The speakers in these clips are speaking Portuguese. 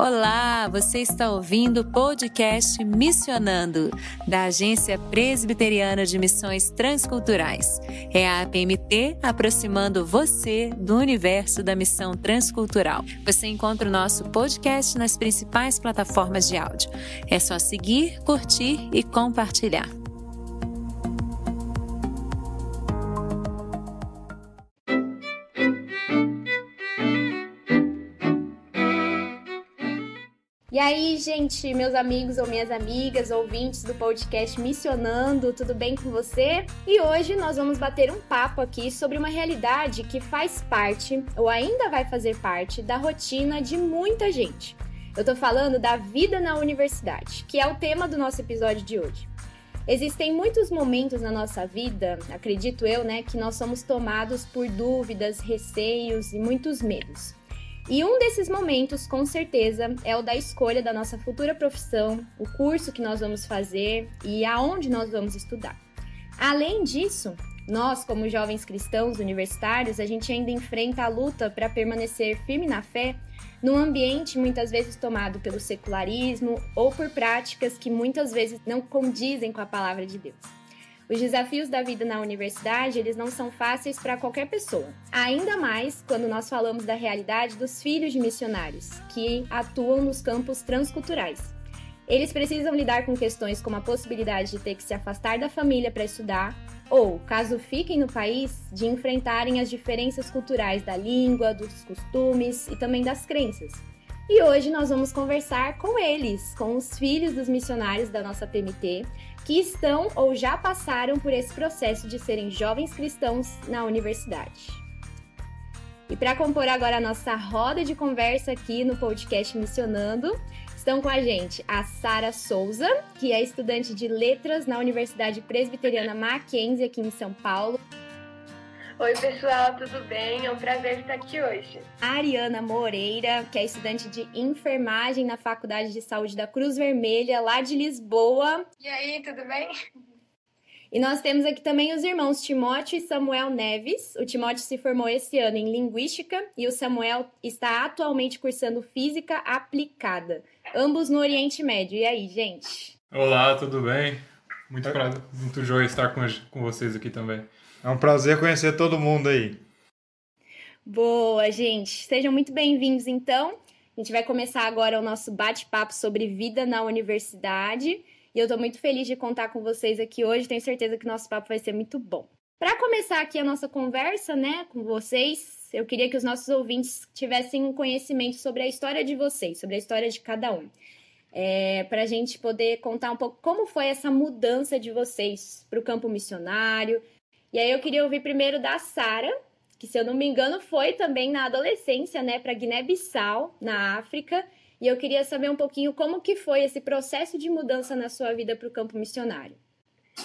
Olá, você está ouvindo o podcast Missionando, da Agência Presbiteriana de Missões Transculturais. É a APMT aproximando você do universo da missão transcultural. Você encontra o nosso podcast nas principais plataformas de áudio. É só seguir, curtir e compartilhar. E aí, gente, meus amigos ou minhas amigas, ouvintes do podcast Missionando, tudo bem com você? E hoje nós vamos bater um papo aqui sobre uma realidade que faz parte, ou ainda vai fazer parte, da rotina de muita gente. Eu tô falando da vida na universidade, que é o tema do nosso episódio de hoje. Existem muitos momentos na nossa vida, acredito eu, né, que nós somos tomados por dúvidas, receios e muitos medos. E um desses momentos, com certeza, é o da escolha da nossa futura profissão, o curso que nós vamos fazer e aonde nós vamos estudar. Além disso, nós, como jovens cristãos universitários, a gente ainda enfrenta a luta para permanecer firme na fé num ambiente muitas vezes tomado pelo secularismo ou por práticas que muitas vezes não condizem com a palavra de Deus. Os desafios da vida na universidade, eles não são fáceis para qualquer pessoa. Ainda mais quando nós falamos da realidade dos filhos de missionários, que atuam nos campos transculturais. Eles precisam lidar com questões como a possibilidade de ter que se afastar da família para estudar, ou, caso fiquem no país, de enfrentarem as diferenças culturais da língua, dos costumes e também das crenças. E hoje nós vamos conversar com eles, com os filhos dos missionários da nossa PMT, que estão ou já passaram por esse processo de serem jovens cristãos na universidade. E para compor agora a nossa roda de conversa aqui no podcast Missionando, estão com a gente a Sara Souza, que é estudante de letras na Universidade Presbiteriana Mackenzie aqui em São Paulo. Oi, pessoal, tudo bem? É um prazer estar aqui hoje. A Ariana Moreira, que é estudante de enfermagem na Faculdade de Saúde da Cruz Vermelha, lá de Lisboa. E aí, tudo bem? E nós temos aqui também os irmãos Timóteo e Samuel Neves. O Timóteo se formou esse ano em Linguística e o Samuel está atualmente cursando Física Aplicada, ambos no Oriente Médio. E aí, gente? Olá, tudo bem? Muito, pra... muito joia estar com, com vocês aqui também. É um prazer conhecer todo mundo aí. Boa, gente. Sejam muito bem-vindos, então. A gente vai começar agora o nosso bate-papo sobre vida na universidade. E eu estou muito feliz de contar com vocês aqui hoje. Tenho certeza que o nosso papo vai ser muito bom. Para começar aqui a nossa conversa, né, com vocês, eu queria que os nossos ouvintes tivessem um conhecimento sobre a história de vocês, sobre a história de cada um. É, para a gente poder contar um pouco como foi essa mudança de vocês para o campo missionário, e aí eu queria ouvir primeiro da Sara, que se eu não me engano foi também na adolescência, né, para Guiné-Bissau, na África. E eu queria saber um pouquinho como que foi esse processo de mudança na sua vida para o campo missionário.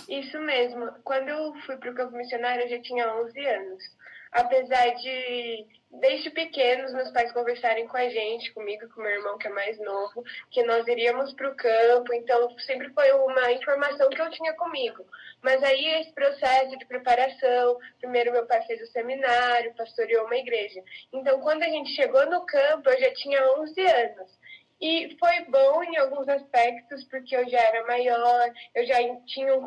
Isso mesmo. Quando eu fui para o campo missionário, eu já tinha 11 anos. Apesar de desde pequenos meus pais conversarem com a gente, comigo, com meu irmão que é mais novo, que nós iríamos para o campo, então sempre foi uma informação que eu tinha comigo. Mas aí esse processo de preparação, primeiro meu pai fez o seminário, pastoreou uma igreja. Então quando a gente chegou no campo, eu já tinha 11 anos. E foi bom em alguns aspectos, porque eu já era maior, eu já tinha um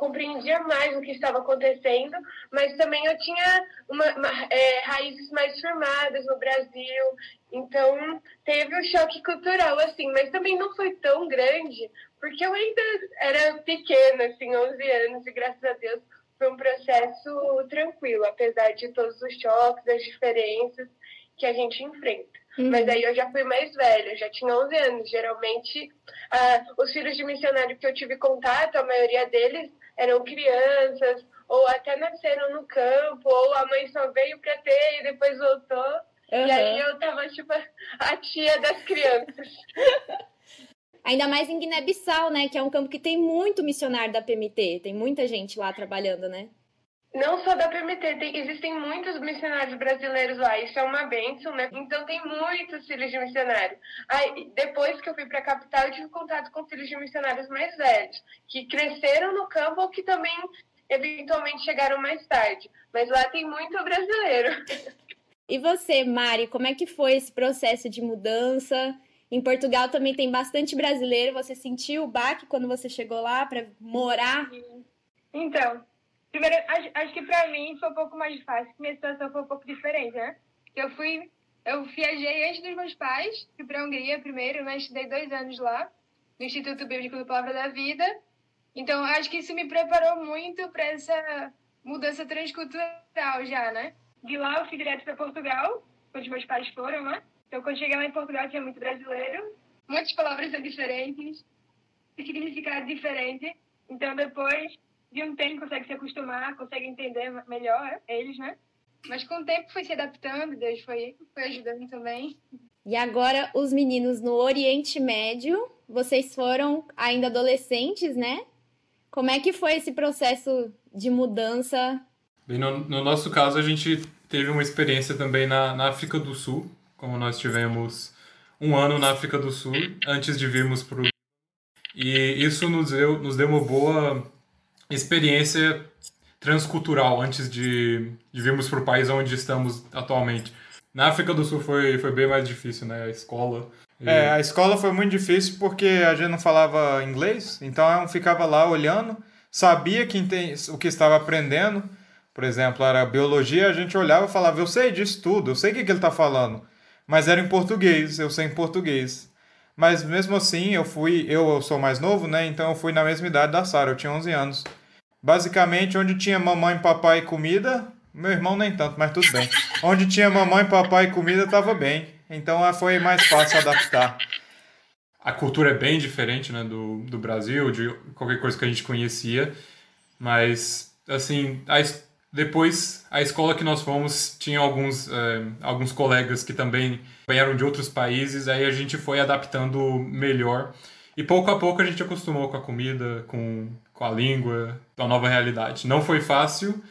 compreendia mais o que estava acontecendo, mas também eu tinha uma, uma, é, raízes mais firmadas no Brasil, então teve um choque cultural, assim, mas também não foi tão grande, porque eu ainda era pequena, assim, 11 anos, e graças a Deus foi um processo tranquilo, apesar de todos os choques, as diferenças que a gente enfrenta. Uhum. Mas aí eu já fui mais velha, já tinha 11 anos. Geralmente, ah, os filhos de missionário que eu tive contato, a maioria deles eram crianças, ou até nasceram no campo, ou a mãe só veio para ter e depois voltou. Uhum. E aí eu tava, tipo, a tia das crianças. Ainda mais em Guiné-Bissau, né? Que é um campo que tem muito missionário da PMT. Tem muita gente lá trabalhando, né? Não só da PMT, tem, existem muitos missionários brasileiros lá, isso é uma bênção, né? Então tem muitos filhos de missionário. Aí, depois que eu fui para a capital, eu tive contato com filhos de missionários mais velhos, que cresceram no campo ou que também eventualmente chegaram mais tarde. Mas lá tem muito brasileiro. E você, Mari, como é que foi esse processo de mudança? Em Portugal também tem bastante brasileiro. Você sentiu o baque quando você chegou lá para morar? Então, primeiro, acho, acho que para mim foi um pouco mais fácil, minha situação foi um pouco diferente, né? Eu fui, eu viajei antes dos meus pais, fui a Hungria primeiro, né? Estudei dois anos lá, no Instituto Bíblico do Palavra da Vida. Então, acho que isso me preparou muito para essa mudança transcultural já, né? De lá eu fui direto para Portugal, onde meus pais foram, né? Então, quando cheguei lá em Portugal, tinha muito brasileiro. Muitas palavras são diferentes, significado diferente. Então, depois de um tempo, consegue se acostumar, consegue entender melhor eles, né? Mas com o tempo foi se adaptando, Deus foi, foi ajudando também. E agora, os meninos no Oriente Médio, vocês foram ainda adolescentes, né? Como é que foi esse processo de mudança? Bem, no, no nosso caso, a gente teve uma experiência também na, na África do Sul, como nós tivemos um ano na África do Sul antes de virmos para o e isso nos deu, nos deu uma boa experiência transcultural antes de, de virmos para o país onde estamos atualmente. Na África do Sul foi, foi bem mais difícil, né? A escola. E... É, a escola foi muito difícil porque a gente não falava inglês, então eu ficava lá olhando, sabia que o que estava aprendendo. Por exemplo, era biologia, a gente olhava e falava, eu sei disso tudo, eu sei o que, que ele está falando mas era em português, eu sei em português. Mas mesmo assim, eu fui, eu, eu sou mais novo, né? Então eu fui na mesma idade da Sara, eu tinha 11 anos. Basicamente, onde tinha mamãe, papai e comida, meu irmão nem tanto, mas tudo bem. Onde tinha mamãe, papai e comida, tava bem. Então foi mais fácil adaptar. A cultura é bem diferente, né, do, do Brasil, de qualquer coisa que a gente conhecia. Mas, assim, a, depois, a escola que nós fomos tinha alguns, é, alguns colegas que também eram de outros países, aí a gente foi adaptando melhor. E pouco a pouco a gente acostumou com a comida, com, com a língua, a nova realidade. Não foi fácil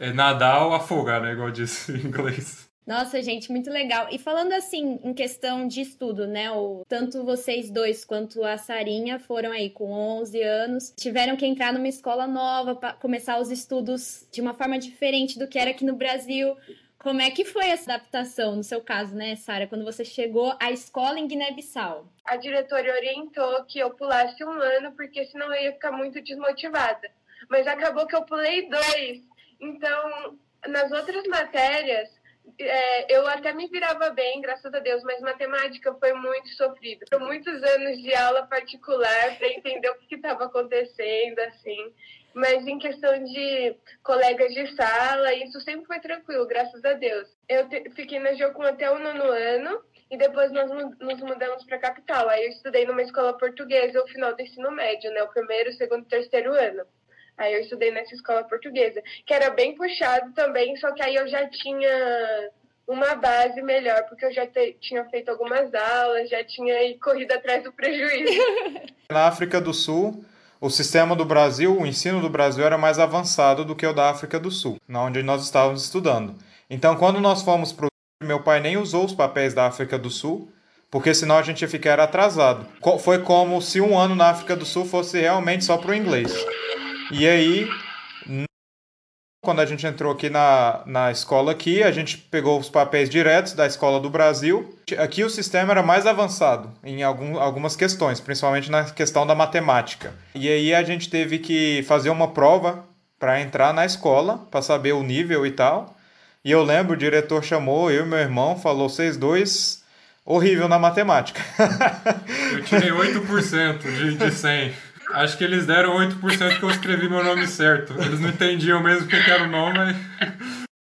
é, nadar ou afogar, né, igual disse em inglês. Nossa, gente, muito legal. E falando assim, em questão de estudo, né? O, tanto vocês dois quanto a Sarinha foram aí com 11 anos, tiveram que entrar numa escola nova para começar os estudos de uma forma diferente do que era aqui no Brasil. Como é que foi essa adaptação, no seu caso, né, Sara, quando você chegou à escola em Guiné-Bissau? A diretora orientou que eu pulasse um ano, porque senão eu ia ficar muito desmotivada. Mas acabou que eu pulei dois. Então, nas outras matérias, é, eu até me virava bem, graças a Deus, mas matemática foi muito sofrido. Foram muitos anos de aula particular para entender o que estava acontecendo, assim. Mas em questão de colegas de sala, isso sempre foi tranquilo, graças a Deus. Eu fiquei na Jocum até o nono ano e depois nós nos mudamos para a capital. Aí eu estudei numa escola portuguesa no final do ensino médio, né? O primeiro, segundo terceiro ano. Aí eu estudei nessa escola portuguesa, que era bem puxado também, só que aí eu já tinha uma base melhor, porque eu já te, tinha feito algumas aulas, já tinha corrido atrás do prejuízo. Na África do Sul, o sistema do Brasil, o ensino do Brasil era mais avançado do que o da África do Sul, onde nós estávamos estudando. Então, quando nós fomos para o meu pai nem usou os papéis da África do Sul, porque senão a gente ia ficar atrasado. Foi como se um ano na África do Sul fosse realmente só para o inglês. E aí, quando a gente entrou aqui na, na escola aqui, a gente pegou os papéis diretos da escola do Brasil. Aqui o sistema era mais avançado em algum, algumas questões, principalmente na questão da matemática. E aí a gente teve que fazer uma prova para entrar na escola, para saber o nível e tal. E eu lembro, o diretor chamou eu e meu irmão, falou: vocês dois, horrível na matemática. eu tirei 8% de, de 100. Acho que eles deram 8% que eu escrevi meu nome certo. Eles não entendiam mesmo o que era o nome, mas...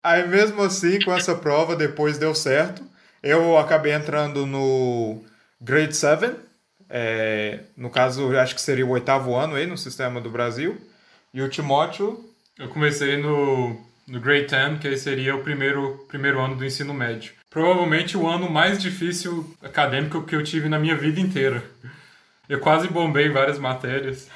Aí mesmo assim, com essa prova, depois deu certo. Eu acabei entrando no Grade 7. É, no caso, acho que seria o oitavo ano aí no sistema do Brasil. E o Timóteo... Eu comecei no, no Grade 10, que aí seria o primeiro, primeiro ano do ensino médio. Provavelmente o ano mais difícil acadêmico que eu tive na minha vida inteira. Eu quase bombei várias matérias.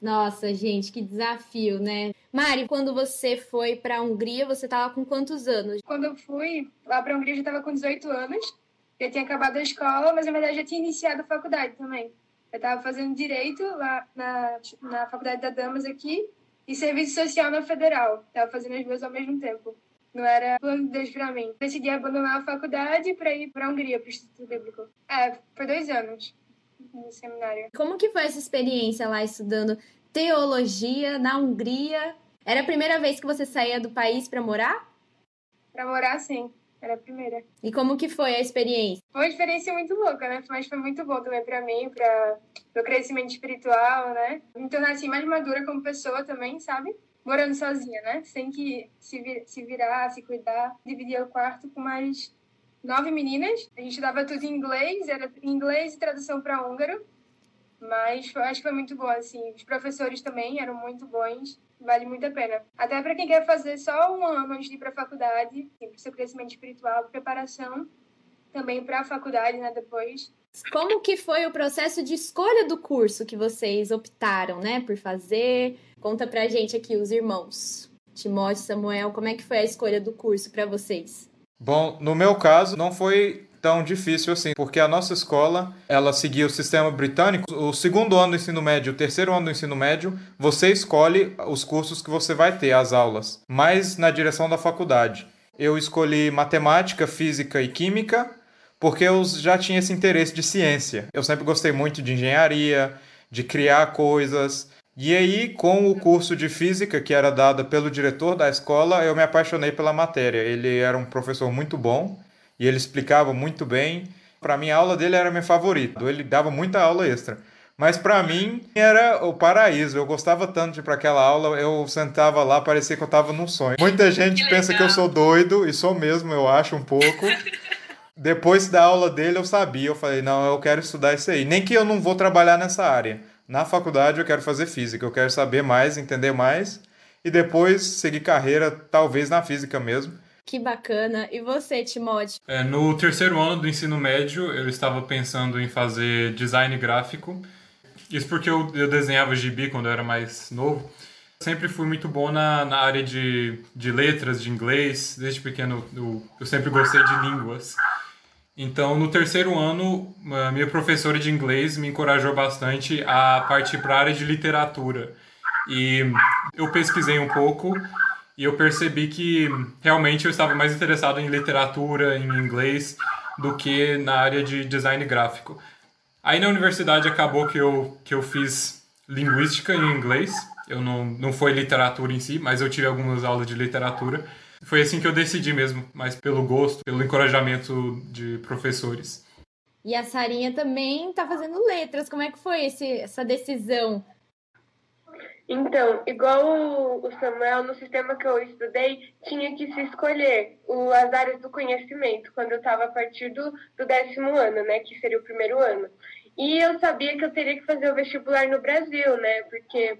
Nossa, gente, que desafio, né? Mari, quando você foi para a Hungria, você estava com quantos anos? Quando eu fui lá para a Hungria, eu já estava com 18 anos. Já tinha acabado a escola, mas na verdade já tinha iniciado a faculdade também. Eu estava fazendo direito lá na, na Faculdade da Damas aqui e serviço social na Federal. Estava fazendo as duas ao mesmo tempo. Não era plano de Deus pra mim. Decidi abandonar a faculdade para ir para a Hungria, para o Instituto Bíblico. É, por dois anos no seminário. Como que foi essa experiência lá estudando teologia na Hungria? Era a primeira vez que você saía do país para morar? Para morar, sim. Era a primeira. E como que foi a experiência? Foi uma experiência muito louca, né? Mas foi muito bom também para mim, para meu crescimento espiritual, né? Me tornar assim mais madura como pessoa também, sabe? Morando sozinha, né? Sem que se, vir, se virar, se cuidar. Dividia o quarto com mais nove meninas. A gente dava tudo em inglês, era inglês e tradução para húngaro. Mas acho que foi muito bom, assim. Os professores também eram muito bons vale muito a pena. Até para quem quer fazer só um ano antes de ir para a faculdade, para o seu crescimento espiritual, preparação também para a faculdade, né, depois. Como que foi o processo de escolha do curso que vocês optaram, né, por fazer? Conta pra gente aqui os irmãos. Timóteo, Samuel, como é que foi a escolha do curso para vocês? Bom, no meu caso, não foi tão difícil assim, porque a nossa escola, ela seguia o sistema britânico. O segundo ano do ensino médio, o terceiro ano do ensino médio, você escolhe os cursos que você vai ter, as aulas, mais na direção da faculdade. Eu escolhi matemática, física e química, porque eu já tinha esse interesse de ciência. Eu sempre gostei muito de engenharia, de criar coisas. E aí, com o curso de física que era dado pelo diretor da escola, eu me apaixonei pela matéria. Ele era um professor muito bom e ele explicava muito bem. Para mim, a aula dele era minha favorita. Ele dava muita aula extra. Mas para mim era o paraíso. Eu gostava tanto de ir para aquela aula, eu sentava lá, parecia que eu estava num sonho. Muita gente que pensa que eu sou doido, e sou mesmo, eu acho um pouco. Depois da aula dele, eu sabia, eu falei, não, eu quero estudar isso aí. Nem que eu não vou trabalhar nessa área. Na faculdade eu quero fazer física, eu quero saber mais, entender mais e depois seguir carreira, talvez na física mesmo. Que bacana. E você, Timóteo? É, no terceiro ano do ensino médio, eu estava pensando em fazer design gráfico. Isso porque eu, eu desenhava gibi quando eu era mais novo. Sempre fui muito bom na, na área de, de letras, de inglês. Desde pequeno eu, eu sempre gostei de línguas. Então, no terceiro ano, minha professora de inglês me encorajou bastante a partir para a área de literatura. E eu pesquisei um pouco e eu percebi que realmente eu estava mais interessado em literatura, em inglês, do que na área de design gráfico. Aí na universidade acabou que eu, que eu fiz linguística em inglês. Eu não, não foi literatura em si, mas eu tive algumas aulas de literatura. Foi assim que eu decidi mesmo, mais pelo gosto, pelo encorajamento de professores. E a Sarinha também está fazendo letras. Como é que foi esse, essa decisão então, igual o Samuel, no sistema que eu estudei, tinha que se escolher as áreas do conhecimento quando eu estava a partir do, do décimo ano, né, que seria o primeiro ano. E eu sabia que eu teria que fazer o vestibular no Brasil, né, porque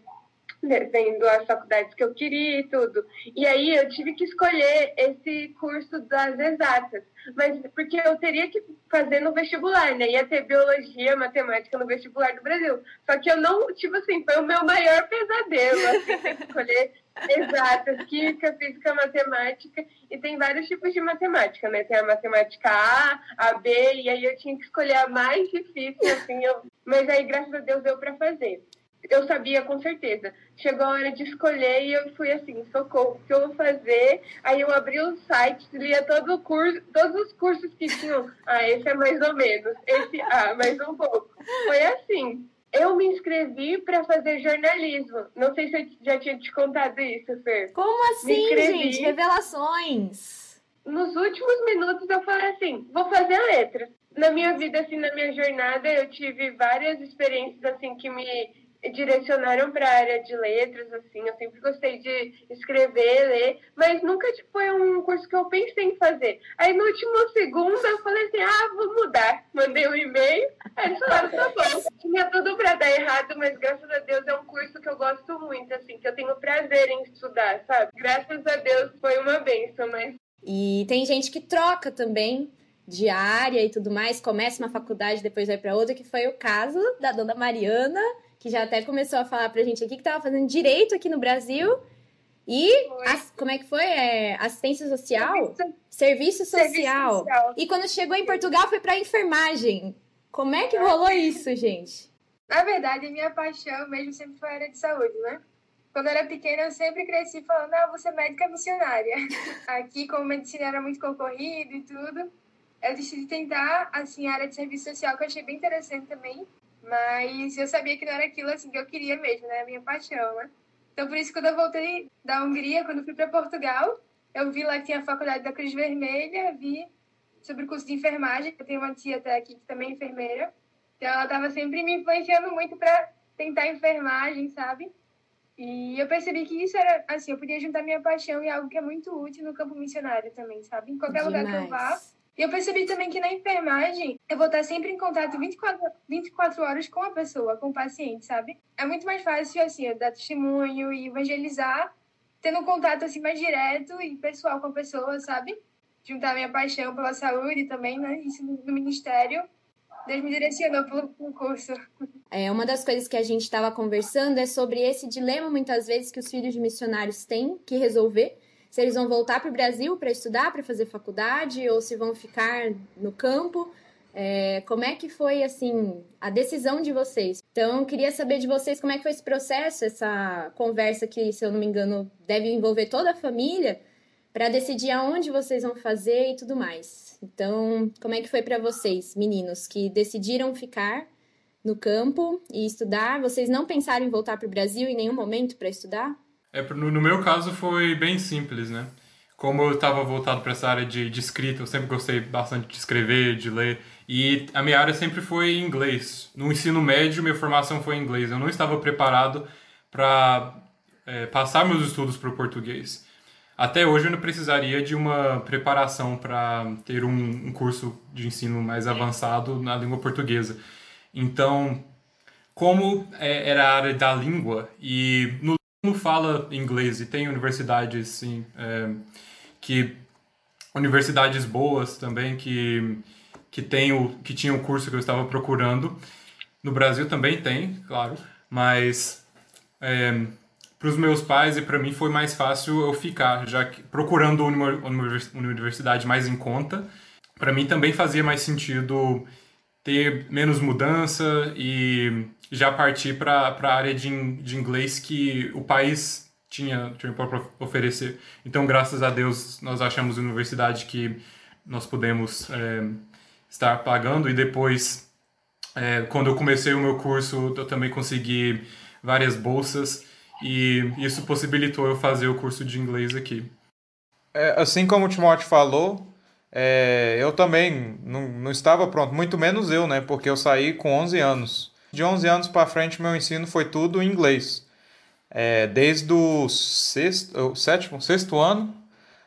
vendo as faculdades que eu queria e tudo. E aí eu tive que escolher esse curso das exatas, mas porque eu teria que fazer no vestibular, né? Ia ter biologia, matemática no vestibular do Brasil. Só que eu não, tipo assim, foi o meu maior pesadelo, assim, escolher exatas, química, física, matemática, e tem vários tipos de matemática, né? Tem a matemática A, a B, e aí eu tinha que escolher a mais difícil, assim, eu... mas aí graças a Deus deu para fazer eu sabia com certeza. Chegou a hora de escolher e eu fui assim, socorro, o que eu vou fazer? Aí eu abri o site, lia todo o curso, todos os cursos que tinham. Ah, esse é mais ou menos, esse, ah, mais um pouco. Foi assim. Eu me inscrevi para fazer jornalismo. Não sei se eu já tinha te contado isso, Fer. Como assim, gente? Revelações. Nos últimos minutos eu falei assim, vou fazer letras. Na minha vida, assim, na minha jornada, eu tive várias experiências, assim, que me direcionaram para a área de letras, assim, eu sempre gostei de escrever, ler, mas nunca tipo, foi um curso que eu pensei em fazer. Aí no último segundo eu falei assim, ah, vou mudar. Mandei um e-mail, aí eles falaram, tá bom. Tinha tudo para dar errado, mas graças a Deus é um curso que eu gosto muito, assim, que eu tenho prazer em estudar, sabe? Graças a Deus foi uma benção, mas... E tem gente que troca também de área e tudo mais, começa uma faculdade, depois vai para outra, que foi o caso da dona Mariana, que já até começou a falar pra gente aqui que tava fazendo direito aqui no Brasil. E as, como é que foi? É, assistência social? Serviço, Serviço, social. Social. E quando chegou em Portugal foi pra enfermagem. Como é que rolou isso, gente? Na verdade, a minha paixão mesmo sempre foi a área de saúde, né? quando eu era pequena, eu sempre cresci falando, ah, você médica missionária. Aqui, como medicina era muito concorrido e tudo, eu decidi tentar, assim, a área de serviço social, que eu achei bem interessante também. Mas eu sabia que não era aquilo, assim, que eu queria mesmo, né? A minha paixão, né? Então, por isso, quando eu voltei da Hungria, quando fui para Portugal, eu vi lá que tinha a faculdade da Cruz Vermelha, vi sobre o curso de enfermagem, eu tenho uma tia até aqui que também é enfermeira. Então, ela estava sempre me influenciando muito para tentar enfermagem, sabe? E eu percebi que isso era, assim, eu podia juntar minha paixão e algo que é muito útil no campo missionário também, sabe? Em qualquer Demais. lugar que eu vá. E eu percebi também que na enfermagem eu vou estar sempre em contato 24, 24 horas com a pessoa, com o paciente, sabe? É muito mais fácil, assim, dar testemunho e evangelizar, tendo um contato, assim, mais direto e pessoal com a pessoa, sabe? Juntar minha paixão pela saúde também, né? Isso no ministério Deus me direcionou pelo concurso. É, uma das coisas que a gente estava conversando é sobre esse dilema, muitas vezes, que os filhos de missionários têm que resolver. Se eles vão voltar para o Brasil para estudar, para fazer faculdade, ou se vão ficar no campo. É, como é que foi, assim, a decisão de vocês? Então, queria saber de vocês como é que foi esse processo, essa conversa que, se eu não me engano, deve envolver toda a família, para decidir aonde vocês vão fazer e tudo mais. Então, como é que foi para vocês, meninos, que decidiram ficar no campo e estudar? Vocês não pensaram em voltar para o Brasil em nenhum momento para estudar? É, no meu caso foi bem simples, né? Como eu estava voltado para essa área de, de, escrita, eu sempre gostei bastante de escrever, de ler, e a minha área sempre foi inglês. No ensino médio, minha formação foi em inglês. Eu não estava preparado para é, passar meus estudos para o português. Até hoje eu não precisaria de uma preparação para ter um, um, curso de ensino mais avançado na língua portuguesa. Então, como é, era a área da língua e no não fala inglês e tem universidades sim, é, que universidades boas também que que tem o que tinha o curso que eu estava procurando no Brasil também tem claro mas é, para os meus pais e para mim foi mais fácil eu ficar, já que procurando uma universidade mais em conta. Para mim também fazia mais sentido ter menos mudança e já partir para a área de, de inglês que o país tinha, tinha para oferecer. Então, graças a Deus, nós achamos universidade que nós podemos é, estar pagando e depois, é, quando eu comecei o meu curso, eu também consegui várias bolsas e isso possibilitou eu fazer o curso de inglês aqui. É, assim como o Timóteo falou, é, eu também não, não estava pronto, muito menos eu, né? Porque eu saí com 11 anos. De 11 anos para frente, meu ensino foi tudo em inglês. É, desde o sexto, o sétimo, sexto ano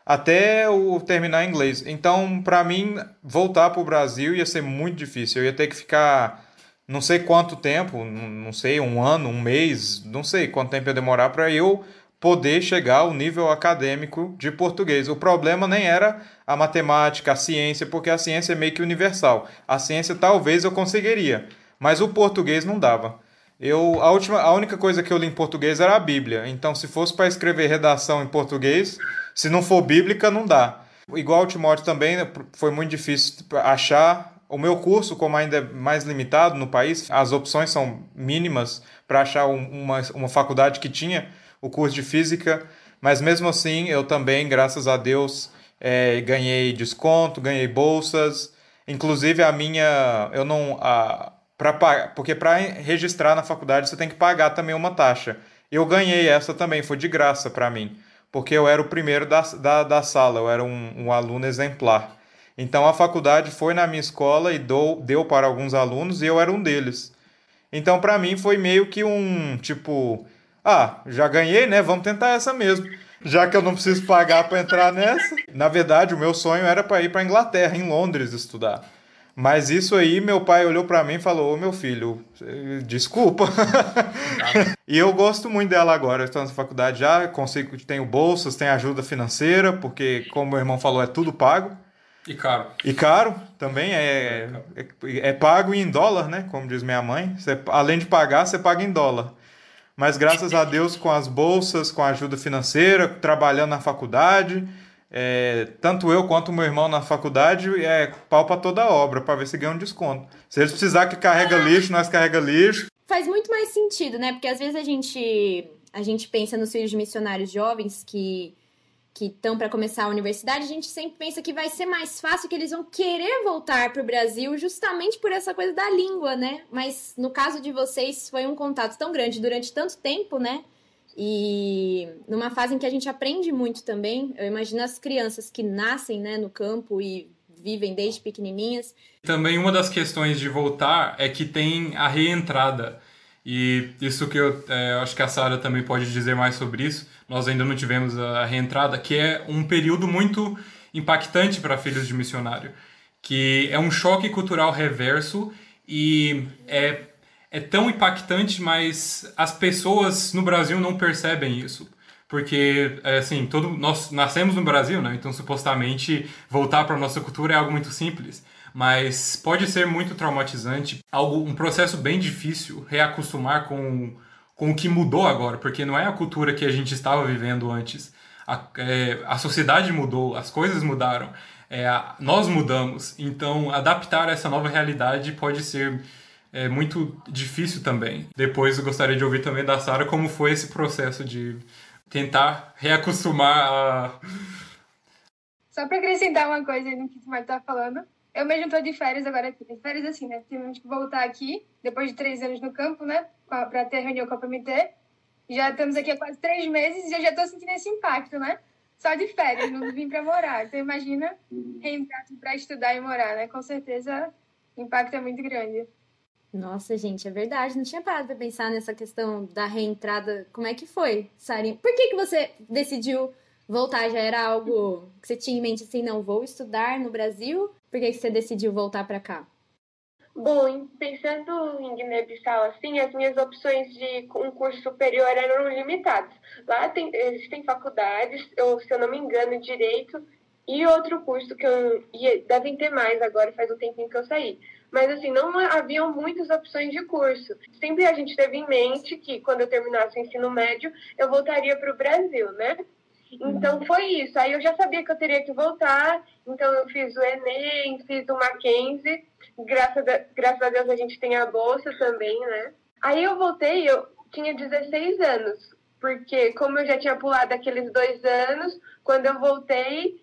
até o terminar inglês. Então, para mim, voltar para o Brasil ia ser muito difícil. Eu ia ter que ficar não sei quanto tempo, não sei, um ano, um mês, não sei quanto tempo ia demorar para eu poder chegar ao nível acadêmico de português. O problema nem era a matemática, a ciência, porque a ciência é meio que universal. A ciência talvez eu conseguiria, mas o português não dava. Eu a última a única coisa que eu li em português era a Bíblia. Então se fosse para escrever redação em português, se não for bíblica não dá. Igual o Timóteo também foi muito difícil achar o meu curso, como ainda é mais limitado no país, as opções são mínimas para achar uma, uma faculdade que tinha o curso de física, mas mesmo assim eu também, graças a Deus, é, ganhei desconto, ganhei bolsas. Inclusive a minha, eu não, a, pra, porque para registrar na faculdade você tem que pagar também uma taxa. Eu ganhei essa também, foi de graça para mim, porque eu era o primeiro da, da, da sala, eu era um, um aluno exemplar. Então a faculdade foi na minha escola e dou, deu para alguns alunos e eu era um deles. Então para mim foi meio que um tipo, ah, já ganhei, né? Vamos tentar essa mesmo. Já que eu não preciso pagar para entrar nessa. Na verdade, o meu sonho era para ir para Inglaterra, em Londres, estudar. Mas isso aí, meu pai olhou para mim e falou: Ô meu filho, desculpa. e eu gosto muito dela agora. Eu estou na faculdade já, consigo, tenho bolsas, tenho ajuda financeira, porque, como meu irmão falou, é tudo pago. E caro. E caro também é, é, é, pago em dólar, né? Como diz minha mãe. Você, além de pagar, você paga em dólar. Mas graças a Deus, com as bolsas, com a ajuda financeira, trabalhando na faculdade, é, tanto eu quanto meu irmão na faculdade, é pau para toda obra, para ver se ganha um desconto. Se eles precisar que carrega lixo, nós carrega lixo. Faz muito mais sentido, né? Porque às vezes a gente a gente pensa nos filhos de missionários jovens que que estão para começar a universidade, a gente sempre pensa que vai ser mais fácil, que eles vão querer voltar para o Brasil justamente por essa coisa da língua, né? Mas no caso de vocês foi um contato tão grande durante tanto tempo, né? E numa fase em que a gente aprende muito também, eu imagino as crianças que nascem né, no campo e vivem desde pequenininhas. Também uma das questões de voltar é que tem a reentrada. E isso que eu é, acho que a Sara também pode dizer mais sobre isso. Nós ainda não tivemos a reentrada, que é um período muito impactante para filhos de missionário, que é um choque cultural reverso e é, é tão impactante, mas as pessoas no Brasil não percebem isso. Porque, é, assim, todo, nós nascemos no Brasil, né? Então, supostamente, voltar para nossa cultura é algo muito simples mas pode ser muito traumatizante, algo um processo bem difícil reacostumar com, com o que mudou agora, porque não é a cultura que a gente estava vivendo antes. A, é, a sociedade mudou, as coisas mudaram, é, a, nós mudamos, então adaptar essa nova realidade pode ser é, muito difícil também. Depois eu gostaria de ouvir também da Sara como foi esse processo de tentar reacostumar a. Só para acrescentar uma coisa no que o Marta tá falando, eu mesmo tô de férias agora aqui. De férias assim, né? Temos que voltar aqui, depois de três anos no campo, né? Para ter reunião com a PMT. Já estamos aqui há quase três meses e eu já tô sentindo esse impacto, né? Só de férias, não vim para morar. Então imagina reentrar para estudar e morar, né? Com certeza o impacto é muito grande. Nossa, gente, é verdade. Não tinha parado para pensar nessa questão da reentrada. Como é que foi, Sarinha? Por que, que você decidiu voltar? Já era algo que você tinha em mente assim, não, vou estudar no Brasil? Por que, que você decidiu voltar para cá? Bom, pensando em Guiné-Bissau, assim, as minhas opções de um curso superior eram limitadas. Lá tem, existem faculdades, ou se eu não me engano, direito e outro curso que eu devem ter mais agora, faz um tempinho que eu saí. Mas assim, não haviam muitas opções de curso. Sempre a gente teve em mente que quando eu terminasse o ensino médio, eu voltaria para o Brasil, né? Então foi isso. Aí eu já sabia que eu teria que voltar, então eu fiz o Enem, fiz o Mackenzie. Graças a, graças a Deus a gente tem a bolsa também, né? Aí eu voltei, eu tinha 16 anos, porque como eu já tinha pulado aqueles dois anos, quando eu voltei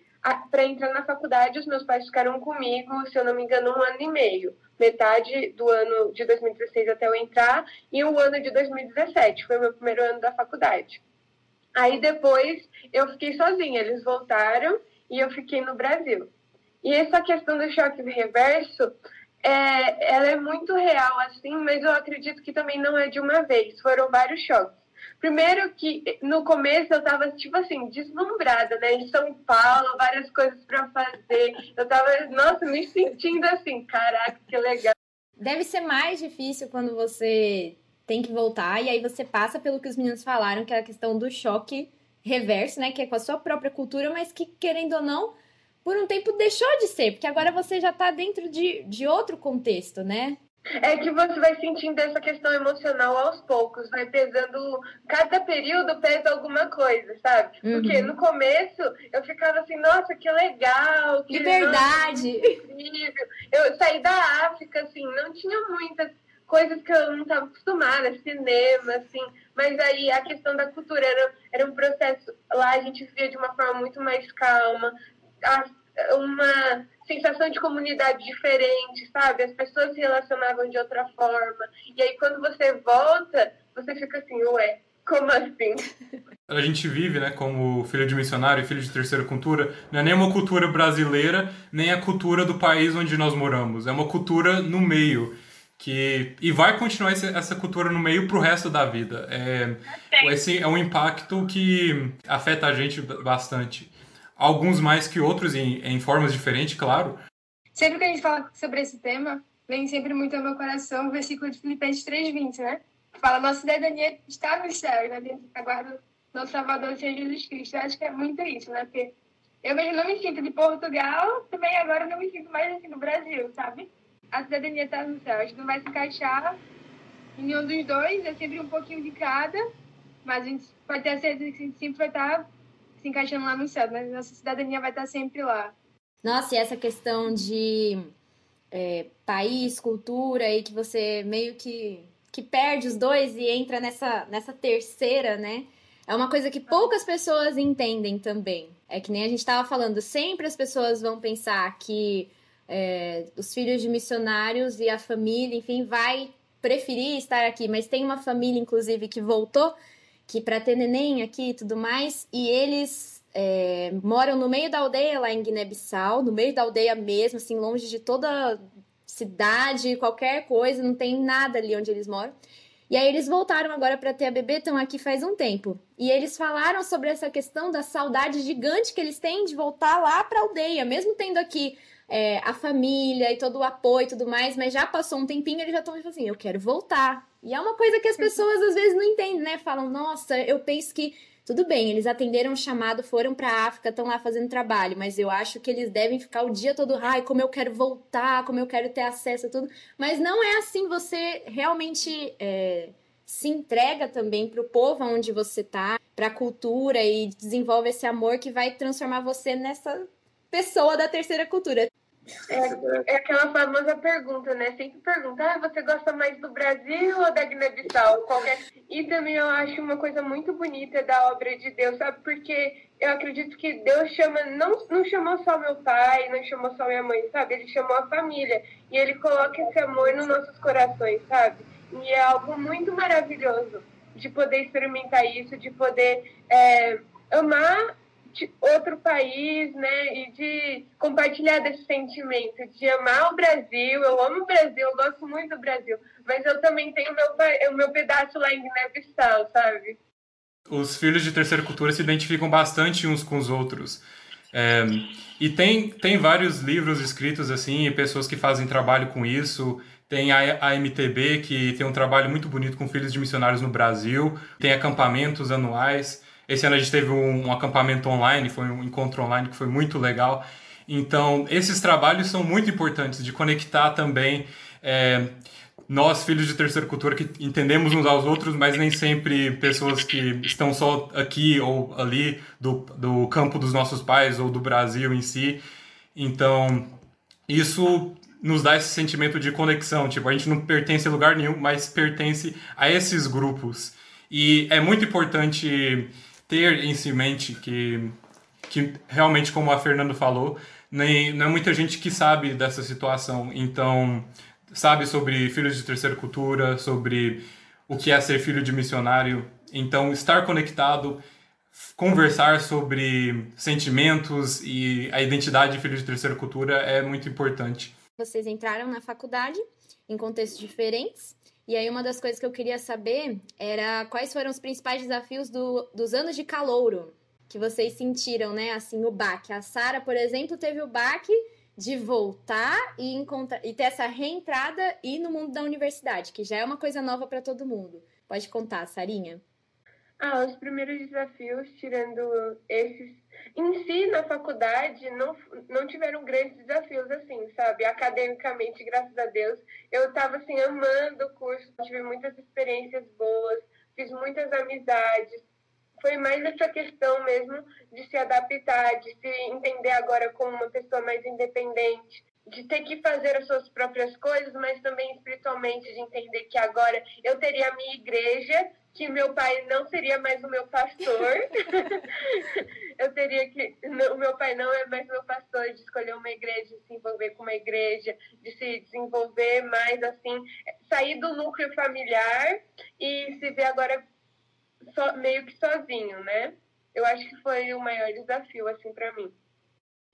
para entrar na faculdade, os meus pais ficaram comigo, se eu não me engano, um ano e meio. Metade do ano de 2016 até eu entrar e o ano de 2017. Foi o meu primeiro ano da faculdade. Aí depois eu fiquei sozinha, eles voltaram e eu fiquei no Brasil. E essa questão do choque reverso, é, ela é muito real, assim, mas eu acredito que também não é de uma vez, foram vários choques. Primeiro que no começo eu tava, tipo assim, deslumbrada, né? Em São Paulo, várias coisas para fazer. Eu tava, nossa, me sentindo assim, caraca, que legal. Deve ser mais difícil quando você tem que voltar, e aí você passa pelo que os meninos falaram, que é a questão do choque reverso, né? Que é com a sua própria cultura, mas que, querendo ou não, por um tempo deixou de ser, porque agora você já tá dentro de, de outro contexto, né? É que você vai sentindo essa questão emocional aos poucos, vai pesando. Cada período pesa alguma coisa, sabe? Porque uhum. no começo eu ficava assim, nossa, que legal, que liberdade. incrível. Eu saí da África, assim, não tinha muitas coisas que eu não estava acostumada, cinema, assim. Mas aí a questão da cultura era, era um processo. Lá a gente via de uma forma muito mais calma, uma sensação de comunidade diferente, sabe? As pessoas se relacionavam de outra forma. E aí quando você volta, você fica assim, ué, como assim? A gente vive, né, como filho de missionário, filho de terceira cultura, não é nem uma cultura brasileira, nem a cultura do país onde nós moramos. É uma cultura no meio que e vai continuar esse, essa cultura no meio pro resto da vida. É, esse é um impacto que afeta a gente bastante. Alguns mais que outros em, em formas diferentes, claro. Sempre que a gente fala sobre esse tema, vem sempre muito ao meu coração o versículo de Filipenses 3:20, né? Fala nossa cidadania está no céu, né? Guarda do Salvador Senhor Jesus Cristo. Eu acho que é muito isso, né? Porque eu mesmo não me sinto de Portugal, também agora não me sinto mais assim no Brasil, sabe? A cidadania está no céu. A gente não vai se encaixar em nenhum dos dois, é sempre um pouquinho de cada, mas a gente pode ter certeza que a gente sempre vai estar tá se encaixando lá no céu, mas nossa cidadania vai estar tá sempre lá. Nossa, e essa questão de é, país, cultura, aí que você meio que que perde os dois e entra nessa, nessa terceira, né? É uma coisa que poucas pessoas entendem também. É que nem a gente estava falando, sempre as pessoas vão pensar que é, os filhos de missionários e a família, enfim, vai preferir estar aqui. Mas tem uma família, inclusive, que voltou, que para ter neném aqui e tudo mais, e eles é, moram no meio da aldeia lá em Guiné-Bissau, no meio da aldeia mesmo, assim, longe de toda cidade, qualquer coisa, não tem nada ali onde eles moram. E aí eles voltaram agora para ter a bebê, estão aqui faz um tempo. E eles falaram sobre essa questão da saudade gigante que eles têm de voltar lá para a aldeia, mesmo tendo aqui é, a família e todo o apoio e tudo mais, mas já passou um tempinho, eles já estão tipo assim, eu quero voltar. E é uma coisa que as pessoas às vezes não entendem, né? Falam, nossa, eu penso que tudo bem, eles atenderam o chamado, foram para a África, estão lá fazendo trabalho, mas eu acho que eles devem ficar o dia todo, ai, como eu quero voltar, como eu quero ter acesso a tudo. Mas não é assim, você realmente é, se entrega também para o povo onde você tá, para a cultura e desenvolve esse amor que vai transformar você nessa pessoa da terceira cultura. É, é, aquela famosa pergunta, né? Sempre pergunta, ah, você gosta mais do Brasil ou da Guiné-Bissau? Qualquer... E também eu acho uma coisa muito bonita da obra de Deus, sabe? Porque eu acredito que Deus chama, não, não chamou só meu pai, não chamou só minha mãe, sabe? Ele chamou a família. E ele coloca esse amor nos nossos corações, sabe? E é algo muito maravilhoso de poder experimentar isso, de poder é, amar outro país, né? E de compartilhar desse sentimento, de amar o Brasil. Eu amo o Brasil, eu gosto muito do Brasil. Mas eu também tenho meu, o meu pedaço lá em Guiné-Bissau, sabe? Os filhos de terceira cultura se identificam bastante uns com os outros. É, e tem, tem vários livros escritos assim, e pessoas que fazem trabalho com isso. Tem a, a MTB, que tem um trabalho muito bonito com filhos de missionários no Brasil. Tem acampamentos anuais. Esse ano a gente teve um, um acampamento online, foi um encontro online que foi muito legal. Então, esses trabalhos são muito importantes de conectar também é, nós, filhos de terceira cultura, que entendemos uns aos outros, mas nem sempre pessoas que estão só aqui ou ali do, do campo dos nossos pais ou do Brasil em si. Então, isso nos dá esse sentimento de conexão. Tipo, a gente não pertence a lugar nenhum, mas pertence a esses grupos. E é muito importante ter em si mente que, que realmente, como a Fernanda falou, nem, não é muita gente que sabe dessa situação. Então, sabe sobre filhos de terceira cultura, sobre o que é ser filho de missionário. Então, estar conectado, conversar sobre sentimentos e a identidade de filho de terceira cultura é muito importante. Vocês entraram na faculdade em contextos diferentes e aí uma das coisas que eu queria saber era quais foram os principais desafios do, dos anos de calouro que vocês sentiram, né? Assim, o baque. A Sara, por exemplo, teve o baque de voltar e encontrar e ter essa reentrada e no mundo da universidade, que já é uma coisa nova para todo mundo. Pode contar, Sarinha? Ah, os primeiros desafios, tirando esses em si, na faculdade, não, não tiveram grandes desafios, assim, sabe? Academicamente, graças a Deus. Eu estava, assim, amando o curso, tive muitas experiências boas, fiz muitas amizades. Foi mais essa questão mesmo de se adaptar, de se entender agora como uma pessoa mais independente, de ter que fazer as suas próprias coisas, mas também espiritualmente, de entender que agora eu teria a minha igreja que meu pai não seria mais o meu pastor. eu teria que. O meu pai não é mais meu pastor, de escolher uma igreja, de se envolver com uma igreja, de se desenvolver mais assim, sair do núcleo familiar e se ver agora so, meio que sozinho, né? Eu acho que foi o maior desafio, assim, para mim.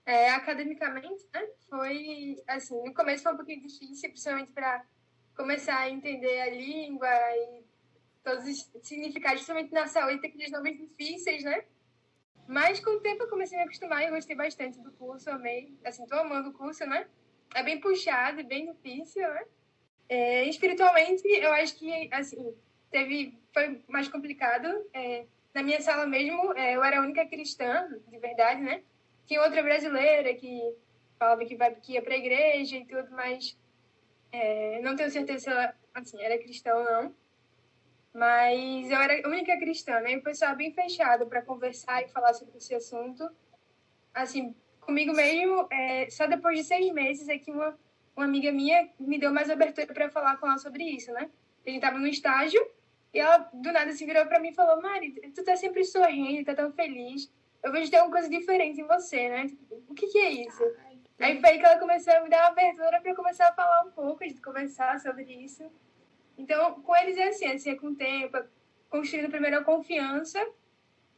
É, academicamente, né? Foi, assim, no começo foi um pouquinho difícil, principalmente para começar a entender a língua e todos os significados, principalmente na saúde, tem aqueles nomes difíceis, né? Mas com o tempo eu comecei a me acostumar e gostei bastante do curso, amei. Assim, tô amando o curso, né? É bem puxado, bem difícil, né? É, espiritualmente, eu acho que, assim, teve, foi mais complicado. É, na minha sala mesmo, é, eu era a única cristã, de verdade, né? Tinha outra brasileira que falava que, vai, que ia pra igreja e tudo, mas é, não tenho certeza se ela, assim, era cristã ou não. Mas eu era a única cristã, né? E o pessoal bem fechado para conversar e falar sobre esse assunto. Assim, comigo mesmo, é, só depois de seis meses é que uma, uma amiga minha me deu mais abertura para falar com ela sobre isso, né? A gente tava no estágio e ela do nada se virou para mim e falou: Mari, tu tá sempre sorrindo, tá tão feliz. Eu vejo que tem alguma coisa diferente em você, né? Tipo, o que, que é isso? Aí foi aí que ela começou a me dar uma abertura para começar a falar um pouco, a gente conversar sobre isso. Então, com eles é assim, assim, é com o tempo, é construindo primeiro a confiança,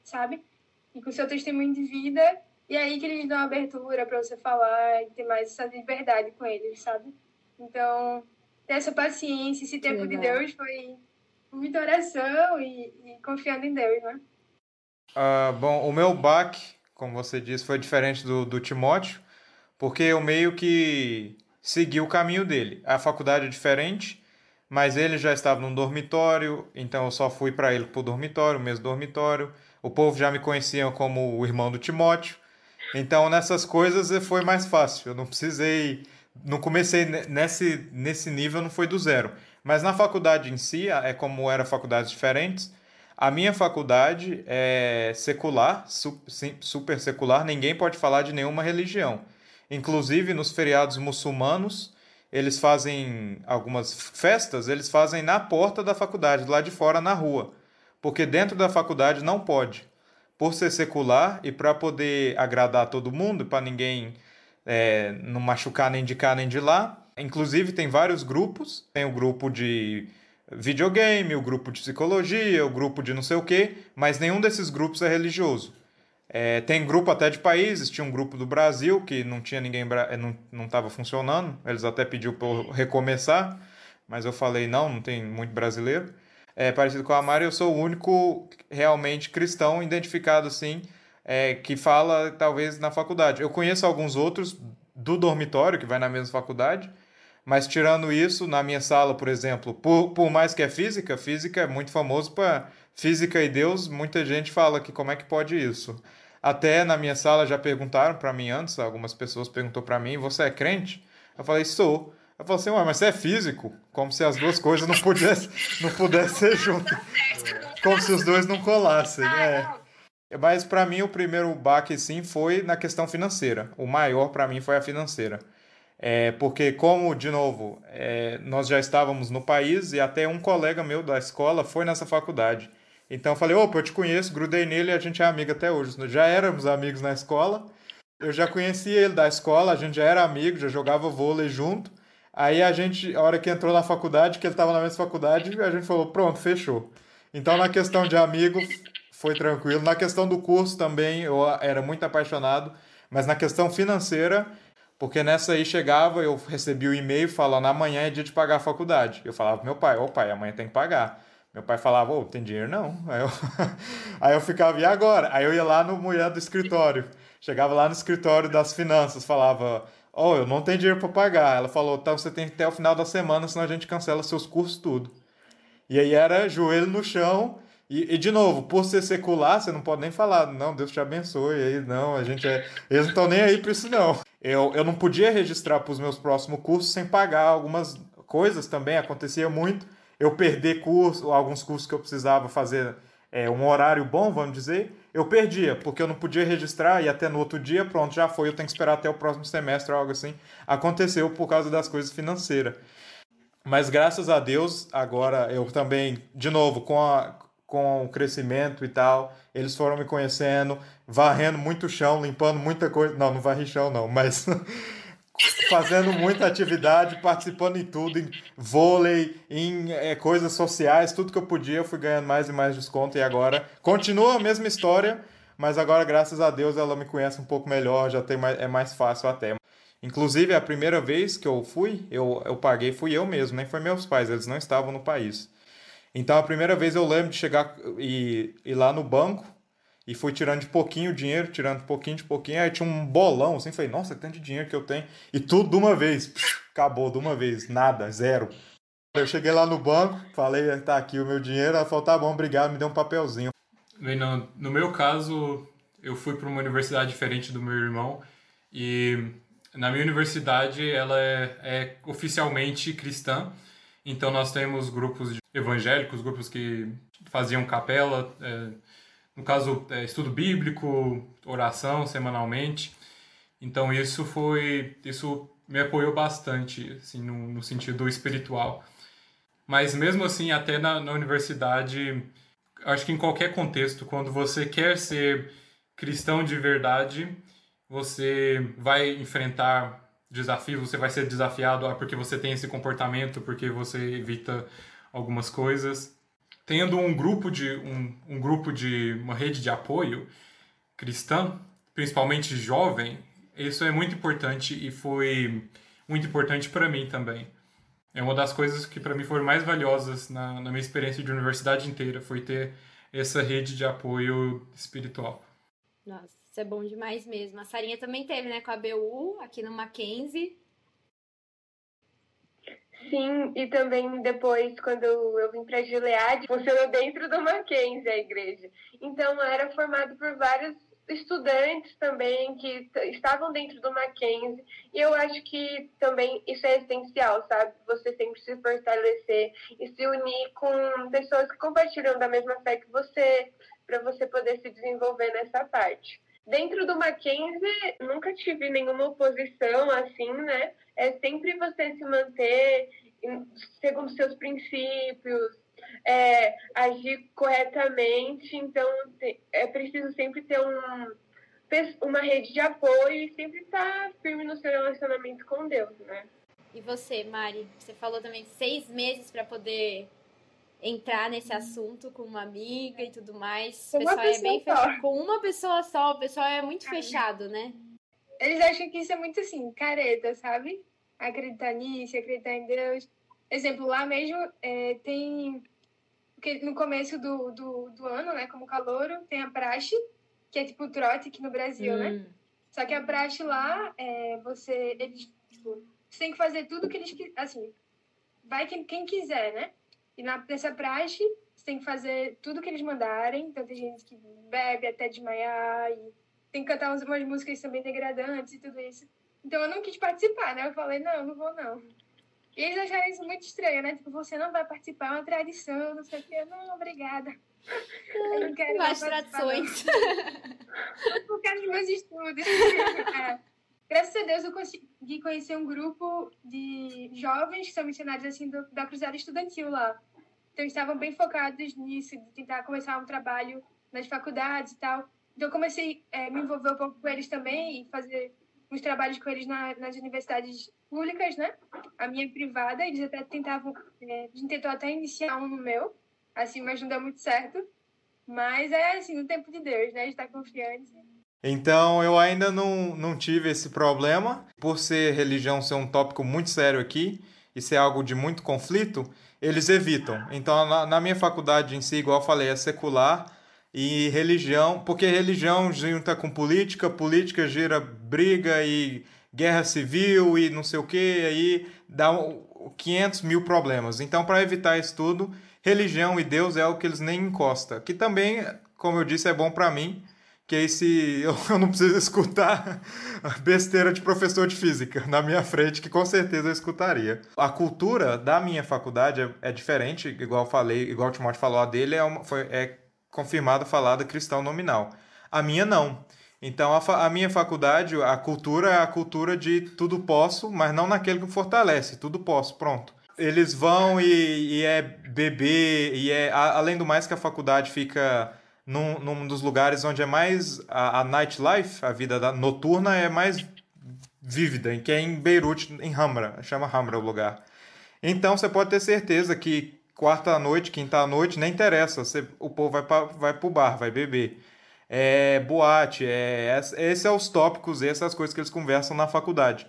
sabe? E com o seu testemunho de vida, e aí que eles dão abertura para você falar e ter mais essa liberdade com eles, sabe? Então, ter essa paciência, esse tempo de Deus foi muita oração e, e confiando em Deus, né? Uh, bom, o meu baque, como você disse, foi diferente do, do Timóteo, porque eu meio que segui o caminho dele. A faculdade é diferente, mas ele já estava num dormitório, então eu só fui para ele para o dormitório, o mesmo dormitório. O povo já me conhecia como o irmão do Timóteo. Então, nessas coisas foi mais fácil. Eu não precisei. Não comecei nesse, nesse nível, não foi do zero. Mas na faculdade em si, é como eram faculdades diferentes. A minha faculdade é secular, super secular, ninguém pode falar de nenhuma religião. Inclusive, nos feriados muçulmanos, eles fazem algumas festas, eles fazem na porta da faculdade, lá de fora na rua. Porque dentro da faculdade não pode. Por ser secular e para poder agradar todo mundo, para ninguém é, não machucar nem de cá nem de lá. Inclusive, tem vários grupos: tem o grupo de videogame, o grupo de psicologia, o grupo de não sei o quê, mas nenhum desses grupos é religioso. É, tem grupo até de países, tinha um grupo do Brasil que não tinha ninguém, é, não estava funcionando, eles até pediu para eu recomeçar, mas eu falei não, não tem muito brasileiro. É, parecido com a Mari, eu sou o único realmente cristão identificado assim, é, que fala talvez na faculdade. Eu conheço alguns outros do dormitório que vai na mesma faculdade, mas tirando isso, na minha sala, por exemplo, por, por mais que é física, física é muito famoso para física e Deus, muita gente fala que como é que pode isso. Até na minha sala já perguntaram para mim antes, algumas pessoas perguntou para mim, você é crente? Eu falei, sou. Eu falei assim, ué, mas você é físico? Como se as duas coisas não pudessem não pudesse ser juntas. Como se os dois não colassem. É. Mas para mim o primeiro baque sim foi na questão financeira. O maior para mim foi a financeira. É, porque como, de novo, é, nós já estávamos no país e até um colega meu da escola foi nessa faculdade. Então eu falei, opa, eu te conheço, grudei nele e a gente é amigo até hoje. Já éramos amigos na escola. Eu já conhecia ele da escola, a gente já era amigo, já jogava vôlei junto. Aí a gente, a hora que entrou na faculdade, que ele estava na mesma faculdade, a gente falou, pronto, fechou. Então na questão de amigo foi tranquilo. Na questão do curso também eu era muito apaixonado, mas na questão financeira, porque nessa aí chegava, eu recebi o um e-mail falando amanhã é dia de pagar a faculdade. Eu falava pro meu pai, ô pai, amanhã tem que pagar. Meu pai falava, ô, tem dinheiro não. Aí eu, aí eu ficava, e agora? Aí eu ia lá no mulher do escritório. Chegava lá no escritório das finanças, falava, oh, eu não tenho dinheiro para pagar. Ela falou, então você tem até o final da semana, senão a gente cancela seus cursos tudo. E aí era joelho no chão. E, e, de novo, por ser secular, você não pode nem falar, não, Deus te abençoe. Aí, não, a gente é. Eles não estão nem aí para isso, não. Eu, eu não podia registrar para os meus próximos cursos sem pagar algumas coisas também, acontecia muito eu perder curso, alguns cursos que eu precisava fazer é, um horário bom, vamos dizer, eu perdia, porque eu não podia registrar e até no outro dia, pronto, já foi, eu tenho que esperar até o próximo semestre algo assim. Aconteceu por causa das coisas financeiras. Mas graças a Deus, agora eu também, de novo, com, a, com o crescimento e tal, eles foram me conhecendo, varrendo muito chão, limpando muita coisa. Não, não varri chão, não, mas fazendo muita atividade, participando em tudo, em vôlei, em é, coisas sociais, tudo que eu podia, eu fui ganhando mais e mais desconto e agora continua a mesma história, mas agora, graças a Deus, ela me conhece um pouco melhor, já tem mais, é mais fácil até. Inclusive, a primeira vez que eu fui, eu, eu paguei, fui eu mesmo, nem foi meus pais, eles não estavam no país. Então, a primeira vez eu lembro de chegar e ir lá no banco, e fui tirando de pouquinho o dinheiro, tirando de pouquinho de pouquinho. Aí tinha um bolão assim, falei, nossa, tanto dinheiro que eu tenho. E tudo de uma vez. acabou de uma vez, nada, zero. Eu cheguei lá no banco, falei, tá aqui o meu dinheiro. Ela falou, tá bom, obrigado, me deu um papelzinho. No meu caso, eu fui para uma universidade diferente do meu irmão. E na minha universidade, ela é, é oficialmente cristã. Então nós temos grupos evangélicos, grupos que faziam capela. É, no caso, é, estudo bíblico, oração semanalmente. Então isso foi, isso me apoiou bastante, assim, no, no sentido espiritual. Mas mesmo assim, até na, na universidade, acho que em qualquer contexto, quando você quer ser cristão de verdade, você vai enfrentar desafios, você vai ser desafiado porque você tem esse comportamento, porque você evita algumas coisas. Tendo um grupo de um, um grupo de uma rede de apoio cristã, principalmente jovem, isso é muito importante e foi muito importante para mim também. É uma das coisas que para mim foram mais valiosas na, na minha experiência de universidade inteira, foi ter essa rede de apoio espiritual. Nossa, isso é bom demais mesmo. A Sarinha também teve, né, com a BU, aqui no Mackenzie. Sim, e também depois, quando eu vim para Gilead, funcionou dentro do Mackenzie a igreja. Então, era formado por vários estudantes também que estavam dentro do Mackenzie. E eu acho que também isso é essencial, sabe? Você sempre se fortalecer e se unir com pessoas que compartilham da mesma fé que você, para você poder se desenvolver nessa parte. Dentro do Mackenzie, nunca tive nenhuma oposição assim, né? É sempre você se manter segundo seus princípios, é, agir corretamente. Então, é preciso sempre ter um, uma rede de apoio e sempre estar firme no seu relacionamento com Deus, né? E você, Mari? Você falou também seis meses para poder entrar nesse assunto com uma amiga e tudo mais. O pessoal é bem fechado. Com uma pessoa só, o pessoal é muito fechado, né? Eles acham que isso é muito assim, careta, sabe? Acreditar nisso, acreditar em Deus. Exemplo, lá mesmo é, tem. Porque no começo do, do, do, ano, né, como calouro, tem a praxe, que é tipo trote aqui no Brasil, né? hum. né? Só que a praxe lá, é, você. Eles, tipo, você tem que fazer tudo que eles. Assim, vai quem, quem quiser, né? E na, nessa praxe, você tem que fazer tudo que eles mandarem. Então, tem gente que bebe até desmaiar e tem que cantar umas, músicas também degradantes e tudo isso. Então, eu não quis participar, né? Eu falei, não, não vou não. E eles acharam isso muito estranho, né? Tipo, você não vai participar, é uma tradição, não sei o quê. Não, obrigada. Eu não quero Mais tradições. Por causa dos meus estudos. É. Graças a Deus eu consegui conhecer um grupo de jovens que são missionários assim do, da cruzada estudantil lá. Então estavam bem focados nisso, de tentar começar um trabalho nas faculdades e tal. Então eu comecei a é, me envolver um pouco com eles também e fazer uns trabalhos com eles na, nas universidades públicas, né? A minha privada, eles até tentavam, é, a gente tentou até iniciar um no meu, assim, mas não deu muito certo. Mas é assim, no tempo de Deus, né? A gente tá confiante. Então eu ainda não, não tive esse problema. Por ser religião ser um tópico muito sério aqui e ser algo de muito conflito, eles evitam. Então na, na minha faculdade em si, igual eu falei, é secular e religião, porque religião junta com política, política gira briga e guerra civil e não sei o que, aí dá 500 mil problemas. Então, para evitar isso tudo, religião e Deus é o que eles nem encostam. Que também, como eu disse, é bom para mim, que esse eu não preciso escutar besteira de professor de física na minha frente, que com certeza eu escutaria. A cultura da minha faculdade é, é diferente, igual falei, igual o Timóteo falou, a dele é, uma, foi, é confirmada falada cristão nominal. A minha não. Então, a, a, minha faculdade, a cultura é a cultura de tudo posso, mas não naquele que fortalece, tudo posso, pronto. Eles vão e, e é beber, e é. A, além do mais, que a faculdade fica num, num dos lugares onde é mais. A, a nightlife, a vida da, noturna, é mais vívida, que é em Beirute, em Hamra, chama Hamra o lugar. Então, você pode ter certeza que quarta noite, quinta noite, nem interessa. Você, o povo vai, pra, vai pro bar, vai beber. É boate, é, esses são os tópicos, essas coisas que eles conversam na faculdade.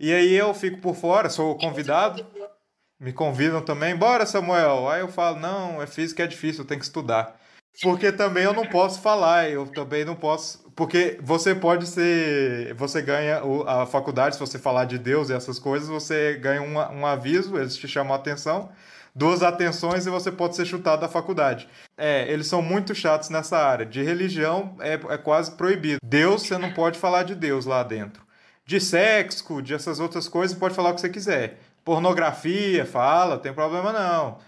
E aí eu fico por fora, sou convidado, me convidam também, bora Samuel. Aí eu falo, não, é física é difícil, eu tenho que estudar. Porque também eu não posso falar, eu também não posso. Porque você pode ser. Você ganha a faculdade, se você falar de Deus e essas coisas, você ganha um, um aviso, eles te chamam a atenção duas atenções e você pode ser chutado da faculdade. É, eles são muito chatos nessa área. De religião é, é quase proibido. Deus, você não pode falar de Deus lá dentro. De sexo, de essas outras coisas, pode falar o que você quiser. Pornografia, fala, tem problema não.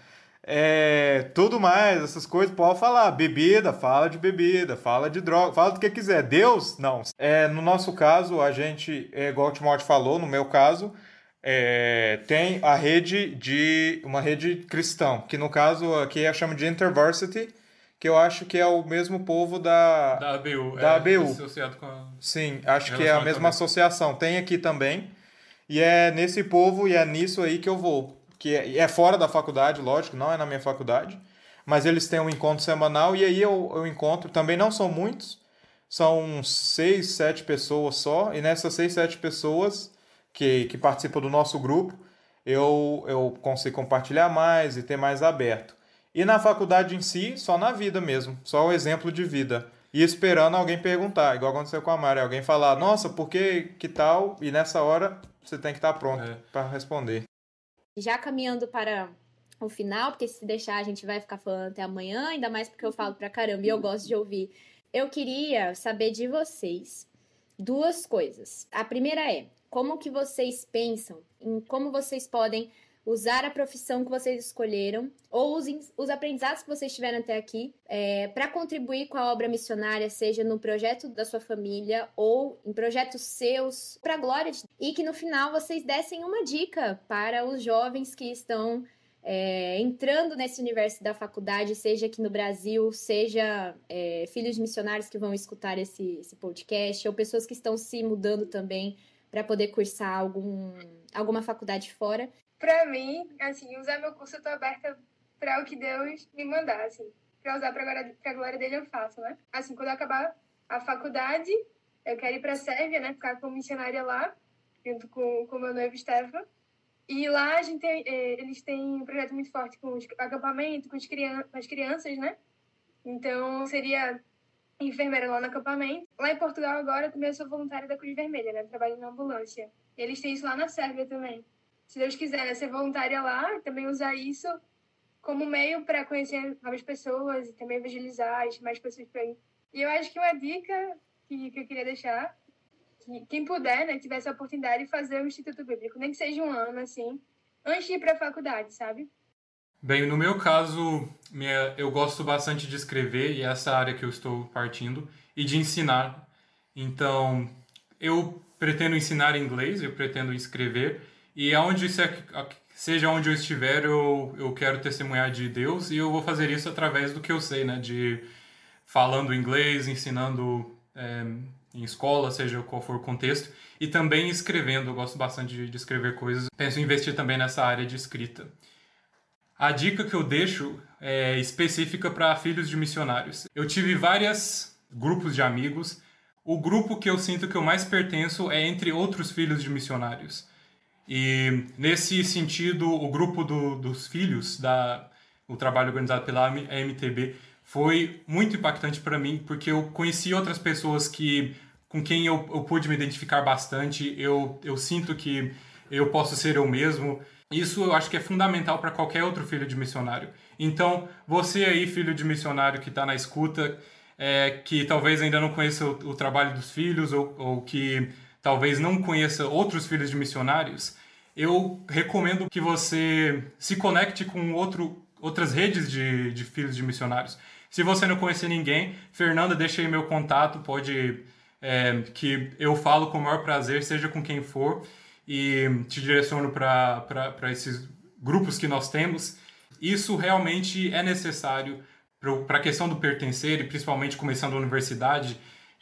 É, tudo mais, essas coisas, pode falar. Bebida, fala de bebida, fala de droga, fala do que quiser. Deus, não. É, no nosso caso, a gente, é, igual o Timóteo falou, no meu caso, é, tem a rede de uma rede cristã, que no caso aqui é chama de InterVarsity, que eu acho que é o mesmo povo da Da ABU. Da é, ABU. Associado com a... Sim, acho que é a mesma também. associação. Tem aqui também. E é nesse povo e é nisso aí que eu vou. Que é, é fora da faculdade, lógico, não é na minha faculdade. Mas eles têm um encontro semanal e aí eu, eu encontro. Também não são muitos, são seis, sete pessoas só. E nessas seis, sete pessoas que, que participam do nosso grupo, eu, eu consigo compartilhar mais e ter mais aberto. E na faculdade em si, só na vida mesmo, só o exemplo de vida. E esperando alguém perguntar, igual aconteceu com a Mari, alguém falar, nossa, por que que tal? E nessa hora você tem que estar pronto É. para responder. Já caminhando para o final, porque se deixar a gente vai ficar falando até amanhã, ainda mais porque eu falo pra caramba e eu gosto de ouvir. Eu queria saber de vocês duas coisas. A primeira é, como que vocês pensam em como vocês podem usar a profissão que vocês escolheram ou os, os aprendizados que vocês tiveram até aqui para contribuir com a obra missionária, seja no projeto da sua família ou em projetos seus, para a glória de e que no final vocês dessem uma dica para os jovens que estão é, entrando nesse universo da faculdade, seja aqui no Brasil, seja é, filhos de missionários que vão escutar esse, esse podcast, ou pessoas que estão se mudando também para poder cursar algum, alguma faculdade fora. Pra mim, assim, usar meu curso, eu tô aberta pra o que Deus me mandar, assim. Pra usar pra glória, pra glória dele, eu faço, né? Assim, quando eu acabar a faculdade, eu quero ir pra Sérvia, né? Ficar como missionária lá, junto com o meu noivo Stefan. E lá a gente tem, eh, eles têm um projeto muito forte com os acampamento, com, crian com as crianças, né? Então, seria enfermeira lá no acampamento. Lá em Portugal, agora, também eu sou voluntária da Cruz Vermelha, né? Trabalho na ambulância. E eles têm isso lá na Sérvia também se Deus quiser, né, ser voluntária lá também usar isso como meio para conhecer novas pessoas e também evangelizar e mais pessoas para ir. E eu acho que uma dica que, que eu queria deixar, que quem puder, né, tiver essa oportunidade de fazer o Instituto Bíblico, nem que seja um ano, assim, antes de ir para a faculdade, sabe? Bem, no meu caso, minha, eu gosto bastante de escrever e é essa área que eu estou partindo e de ensinar. Então, eu pretendo ensinar inglês, eu pretendo escrever e aonde se- seja onde eu estiver, eu, eu quero testemunhar de Deus e eu vou fazer isso através do que eu sei, né? De falando inglês, ensinando é, em escola, seja qual for o contexto, e também escrevendo. Eu gosto bastante de, de escrever coisas. Penso em investir também nessa área de escrita. A dica que eu deixo é específica para filhos de missionários. Eu tive vários grupos de amigos. O grupo que eu sinto que eu mais pertenço é entre outros filhos de missionários. E nesse sentido, o grupo do, dos filhos, da, o trabalho organizado pela MTB, foi muito impactante para mim, porque eu conheci outras pessoas que com quem eu, eu pude me identificar bastante. Eu, eu sinto que eu posso ser eu mesmo. Isso eu acho que é fundamental para qualquer outro filho de missionário. Então, você aí, filho de missionário que está na escuta, é, que talvez ainda não conheça o, o trabalho dos filhos ou, ou que talvez não conheça outros filhos de missionários, eu recomendo que você se conecte com outro, outras redes de, de filhos de missionários. Se você não conhecer ninguém, Fernanda, deixa aí meu contato, pode é, que eu falo com o maior prazer, seja com quem for, e te direciono para esses grupos que nós temos. Isso realmente é necessário para a questão do pertencer, e principalmente começando a universidade,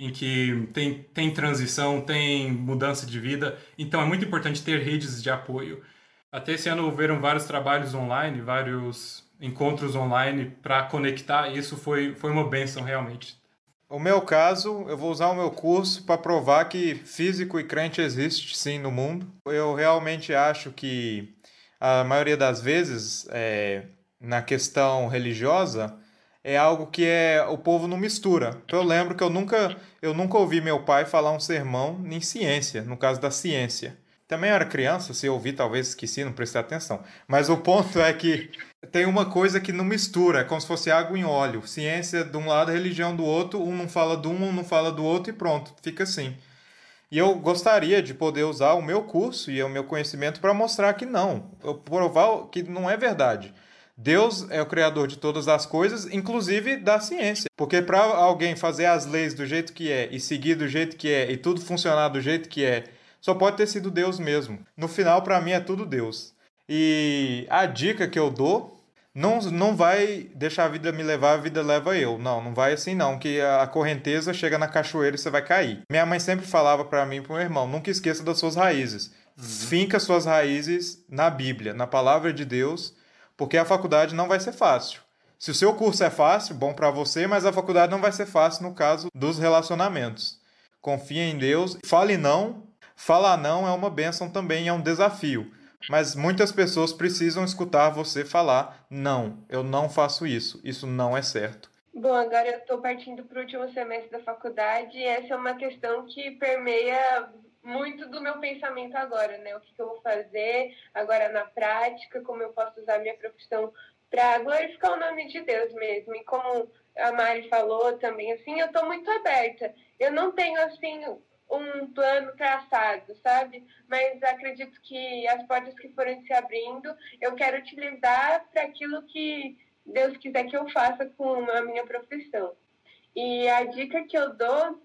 em que tem, tem transição, tem mudança de vida. Então é muito importante ter redes de apoio. Até esse ano houveram vários trabalhos online, vários encontros online para conectar. E isso foi, foi uma benção realmente. O meu caso, eu vou usar o meu curso para provar que físico e crente existe sim no mundo. Eu realmente acho que a maioria das vezes, é, na questão religiosa, é algo que é o povo não mistura. Então eu lembro que eu nunca, eu nunca ouvi meu pai falar um sermão em ciência, no caso da ciência. Também era criança, se eu ouvi, talvez esqueci, não prestei atenção. Mas o ponto é que tem uma coisa que não mistura, é como se fosse água em óleo. Ciência de um lado, religião do outro, um não fala de um, um não fala do outro e pronto, fica assim. E eu gostaria de poder usar o meu curso e o meu conhecimento para mostrar que não, provar que não é verdade. Deus é o criador de todas as coisas, inclusive da ciência. Porque para alguém fazer as leis do jeito que é e seguir do jeito que é e tudo funcionar do jeito que é, só pode ter sido Deus mesmo. No final, para mim, é tudo Deus. E a dica que eu dou não, não vai deixar a vida me levar, a vida leva eu. Não, não vai assim não, que a correnteza chega na cachoeira e você vai cair. Minha mãe sempre falava para mim e pro meu irmão, nunca esqueça das suas raízes. Uhum. Finca suas raízes na Bíblia, na palavra de Deus, porque a faculdade não vai ser fácil. Se o seu curso é fácil, bom para você, mas a faculdade não vai ser fácil no caso dos relacionamentos. Confie em Deus, fale não. Falar não é uma bênção também, é um desafio. Mas muitas pessoas precisam escutar você falar: não, eu não faço isso, isso não é certo. Bom, agora eu estou partindo para o último semestre da faculdade e essa é uma questão que permeia muito do meu pensamento agora, né? O que, que eu vou fazer agora na prática, como eu posso usar minha profissão para glorificar o nome de Deus mesmo. E como a Mari falou também, assim, eu estou muito aberta. Eu não tenho, assim, um plano traçado, sabe? Mas acredito que as portas que forem se abrindo, eu quero utilizar para aquilo que Deus quiser que eu faça com a minha profissão. E a dica que eu dou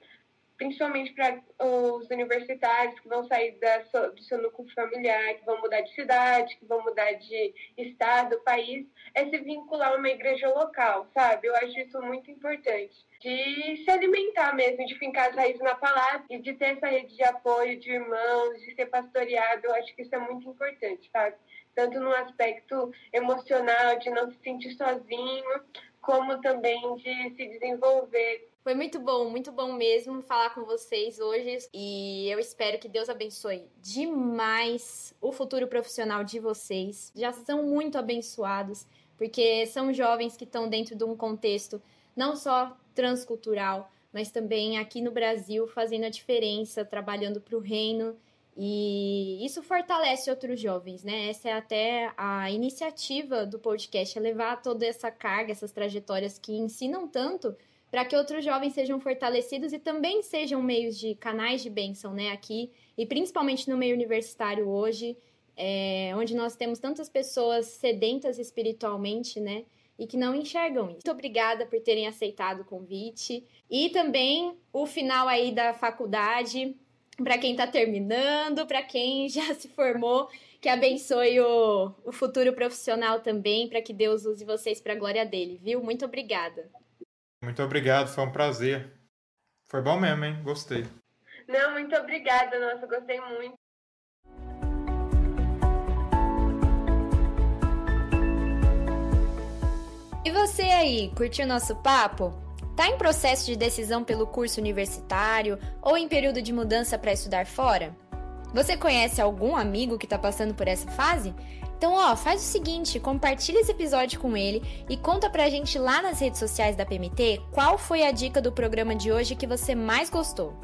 principalmente para os universitários que vão sair da, do seu núcleo familiar, que vão mudar de cidade, que vão mudar de estado, país, é se vincular a uma igreja local, sabe? Eu acho isso muito importante. De se alimentar mesmo, de fincar as raízes na palavra e de ter essa rede de apoio de irmãos, de ser pastoreado, eu acho que isso é muito importante, sabe? Tanto no aspecto emocional, de não se sentir sozinho, como também de se desenvolver foi muito bom, muito bom mesmo falar com vocês hoje e eu espero que Deus abençoe demais o futuro profissional de vocês. Já são muito abençoados, porque são jovens que estão dentro de um contexto não só transcultural, mas também aqui no Brasil fazendo a diferença, trabalhando para o reino. E isso fortalece outros jovens, né? Essa é até a iniciativa do podcast, é levar toda essa carga, essas trajetórias que ensinam tanto para que outros jovens sejam fortalecidos e também sejam meios de canais de bênção, né, aqui, e principalmente no meio universitário hoje, é, onde nós temos tantas pessoas sedentas espiritualmente, né, e que não enxergam isso. Muito obrigada por terem aceitado o convite. E também o final aí da faculdade, para quem está terminando, para quem já se formou, que abençoe o, o futuro profissional também, para que Deus use vocês para a glória dele, viu? Muito obrigada. Muito obrigado, foi um prazer. Foi bom mesmo, hein? Gostei. Não, muito obrigada, nossa, gostei muito. E você aí, curtiu nosso papo? Tá em processo de decisão pelo curso universitário ou em período de mudança para estudar fora? Você conhece algum amigo que está passando por essa fase? Então, ó, faz o seguinte, compartilha esse episódio com ele e conta pra gente lá nas redes sociais da PMT qual foi a dica do programa de hoje que você mais gostou.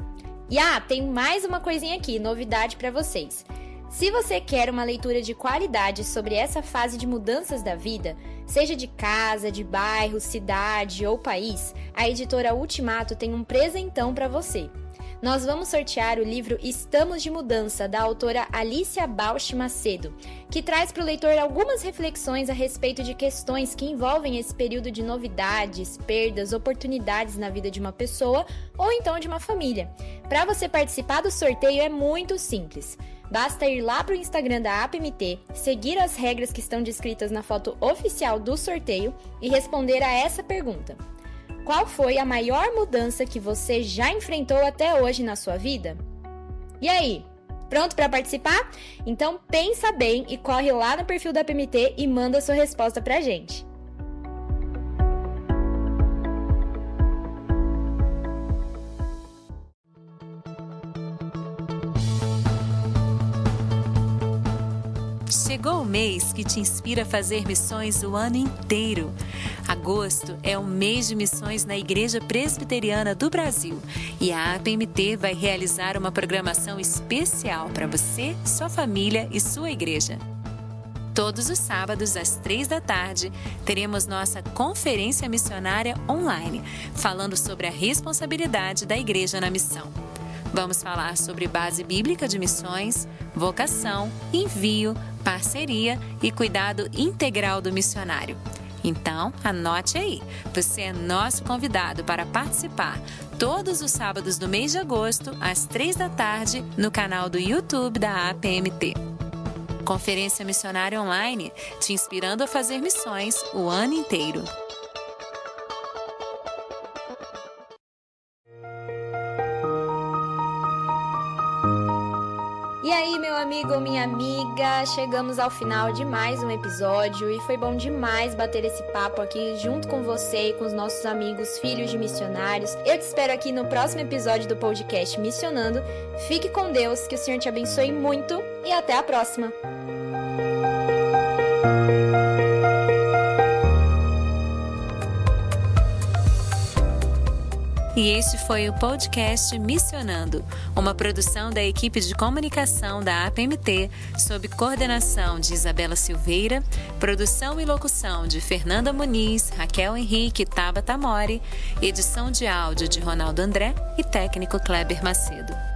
E ah, tem mais uma coisinha aqui, novidade para vocês. Se você quer uma leitura de qualidade sobre essa fase de mudanças da vida, seja de casa, de bairro, cidade ou país, a editora Ultimato tem um presentão para você nós vamos sortear o livro Estamos de Mudança, da autora Alicia Bausch Macedo, que traz para o leitor algumas reflexões a respeito de questões que envolvem esse período de novidades, perdas, oportunidades na vida de uma pessoa ou então de uma família. Para você participar do sorteio é muito simples. Basta ir lá para o Instagram da APMT, seguir as regras que estão descritas na foto oficial do sorteio e responder a essa pergunta. Qual foi a maior mudança que você já enfrentou até hoje na sua vida? E aí, pronto para participar? Então pensa bem e corre lá no perfil da PMT e manda sua resposta pra gente. Chegou o mês que te inspira a fazer missões o ano inteiro. Agosto é o mês de missões na Igreja Presbiteriana do Brasil e a APMT vai realizar uma programação especial para você, sua família e sua igreja. Todos os sábados, às três da tarde, teremos nossa conferência missionária online, falando sobre a responsabilidade da igreja na missão. Vamos falar sobre base bíblica de missões, vocação, envio, parceria e cuidado integral do missionário. Então, anote aí. Você é nosso convidado para participar todos os sábados do mês de agosto, às três da tarde, no canal do YouTube da APMT. Conferência Missionária Online, te inspirando a fazer missões o ano inteiro. Amigo ou minha amiga, chegamos ao final de mais um episódio e foi bom demais bater esse papo aqui junto com você e com os nossos amigos filhos de missionários. Eu te espero aqui no próximo episódio do podcast Missionando. Fique com Deus, que o Senhor te abençoe muito e até a próxima. E este foi o podcast Missionando, uma produção da equipe de comunicação da APMT, sob coordenação de Isabela Silveira, produção e locução de Fernanda Muniz, Raquel Henrique e Tabata Mori, edição de áudio de Ronaldo André e técnico Kleber Macedo.